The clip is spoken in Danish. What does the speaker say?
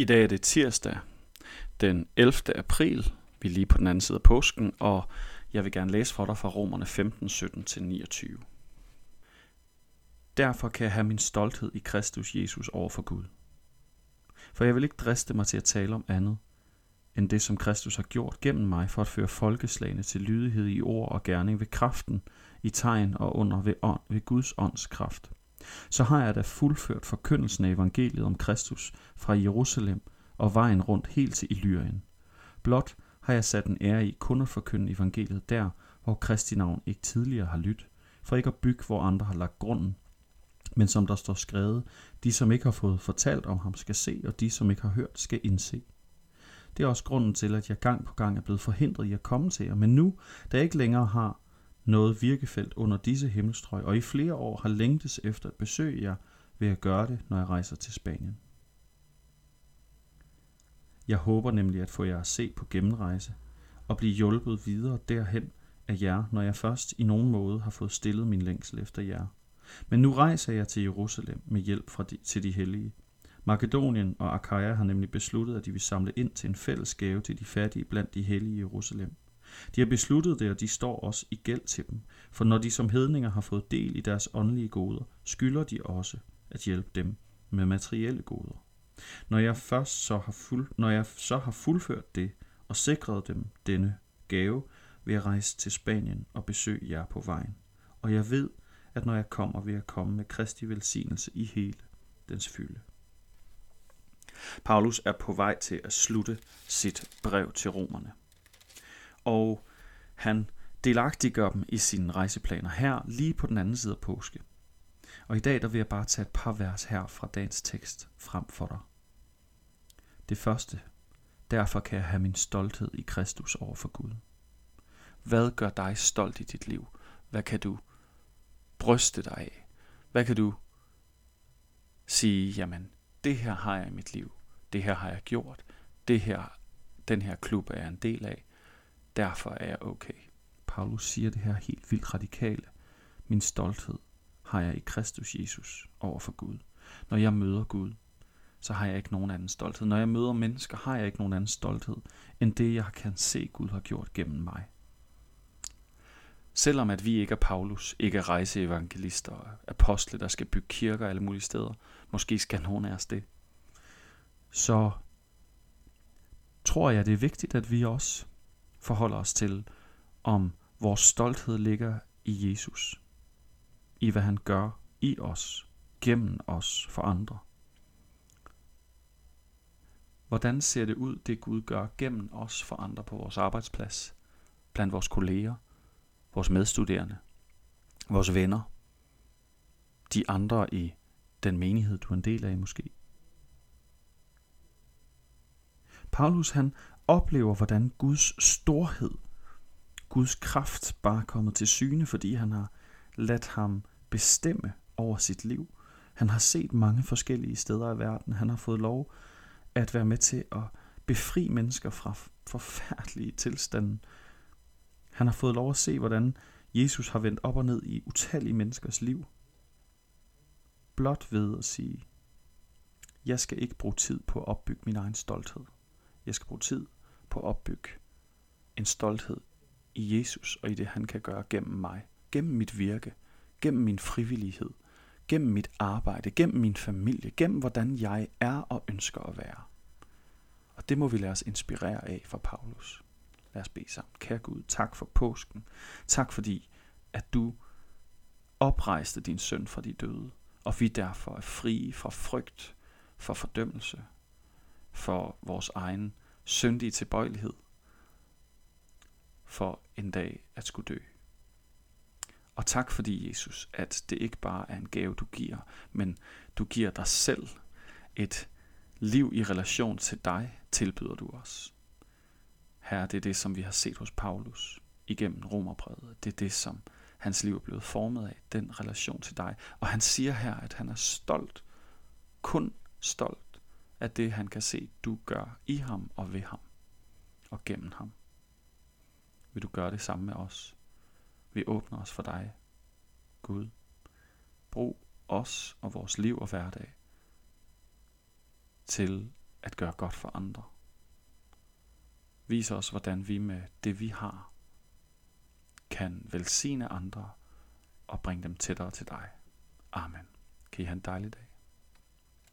I dag er det tirsdag den 11. april. Vi er lige på den anden side af påsken, og jeg vil gerne læse for dig fra Romerne 15, 17-29. Derfor kan jeg have min stolthed i Kristus Jesus over for Gud. For jeg vil ikke driste mig til at tale om andet, end det som Kristus har gjort gennem mig for at føre folkeslagene til lydighed i ord og gerning ved kraften, i tegn og under ved, ånd, ved Guds ånds kraft så har jeg da fuldført forkyndelsen af evangeliet om Kristus fra Jerusalem og vejen rundt helt til Illyrien. Blot har jeg sat en ære i kun at forkynde evangeliet der, hvor Kristi navn ikke tidligere har lyttet, for ikke at bygge, hvor andre har lagt grunden. Men som der står skrevet, de som ikke har fået fortalt om ham skal se, og de som ikke har hørt skal indse. Det er også grunden til, at jeg gang på gang er blevet forhindret i at komme til jer, men nu, da jeg ikke længere har noget virkefelt under disse himmelstrøg, og i flere år har længtes efter at besøge jer, ved at gøre det, når jeg rejser til Spanien. Jeg håber nemlig at få jer at se på gennemrejse og blive hjulpet videre derhen af jer, når jeg først i nogen måde har fået stillet min længsel efter jer. Men nu rejser jeg til Jerusalem med hjælp fra de, til de hellige. Makedonien og Achaia har nemlig besluttet, at de vil samle ind til en fælles gave til de fattige blandt de hellige i Jerusalem. De har besluttet det, og de står også i gæld til dem. For når de som hedninger har fået del i deres åndelige goder, skylder de også at hjælpe dem med materielle goder. Når jeg først så har, fuld, når jeg så har fuldført det og sikret dem denne gave, vil jeg rejse til Spanien og besøge jer på vejen. Og jeg ved, at når jeg kommer, vil jeg komme med Kristi velsignelse i hele dens fylde. Paulus er på vej til at slutte sit brev til romerne og han delagtiggør dem i sine rejseplaner her, lige på den anden side af påske. Og i dag der vil jeg bare tage et par vers her fra dagens tekst frem for dig. Det første. Derfor kan jeg have min stolthed i Kristus over for Gud. Hvad gør dig stolt i dit liv? Hvad kan du bryste dig af? Hvad kan du sige, jamen, det her har jeg i mit liv. Det her har jeg gjort. Det her, den her klub er jeg en del af. Derfor er jeg okay. Paulus siger det her helt vildt radikale. Min stolthed har jeg i Kristus Jesus over for Gud. Når jeg møder Gud, så har jeg ikke nogen anden stolthed. Når jeg møder mennesker, har jeg ikke nogen anden stolthed, end det, jeg kan se, Gud har gjort gennem mig. Selvom at vi ikke er Paulus, ikke er rejseevangelister og apostle, der skal bygge kirker alle mulige steder, måske skal nogen af os det, så tror jeg, det er vigtigt, at vi også forholder os til, om vores stolthed ligger i Jesus, i hvad han gør i os, gennem os for andre. Hvordan ser det ud, det Gud gør gennem os for andre på vores arbejdsplads, blandt vores kolleger, vores medstuderende, vores venner, de andre i den menighed, du er en del af måske? Paulus han oplever, hvordan Guds storhed, Guds kraft bare er kommet til syne, fordi han har ladt ham bestemme over sit liv. Han har set mange forskellige steder i verden. Han har fået lov at være med til at befri mennesker fra forfærdelige tilstande. Han har fået lov at se, hvordan Jesus har vendt op og ned i utallige menneskers liv. Blot ved at sige, jeg skal ikke bruge tid på at opbygge min egen stolthed. Jeg skal bruge tid på at opbygge en stolthed i Jesus og i det, han kan gøre gennem mig, gennem mit virke, gennem min frivillighed, gennem mit arbejde, gennem min familie, gennem hvordan jeg er og ønsker at være. Og det må vi lade os inspirere af fra Paulus. Lad os bede sammen. Kære Gud, tak for påsken. Tak fordi, at du oprejste din søn fra de døde, og vi derfor er frie fra frygt, for fordømmelse, for vores egen syndige tilbøjelighed for en dag at skulle dø. Og tak fordi, Jesus, at det ikke bare er en gave, du giver, men du giver dig selv et liv i relation til dig, tilbyder du os. Her det er det, som vi har set hos Paulus igennem romerbrevet. Det er det, som hans liv er blevet formet af, den relation til dig. Og han siger her, at han er stolt, kun stolt af det, han kan se, du gør i ham og ved ham og gennem ham. Vil du gøre det samme med os? Vi åbner os for dig, Gud. Brug os og vores liv og hverdag til at gøre godt for andre. Vis os, hvordan vi med det vi har, kan velsigne andre og bringe dem tættere til dig. Amen. Kan I have en dejlig dag.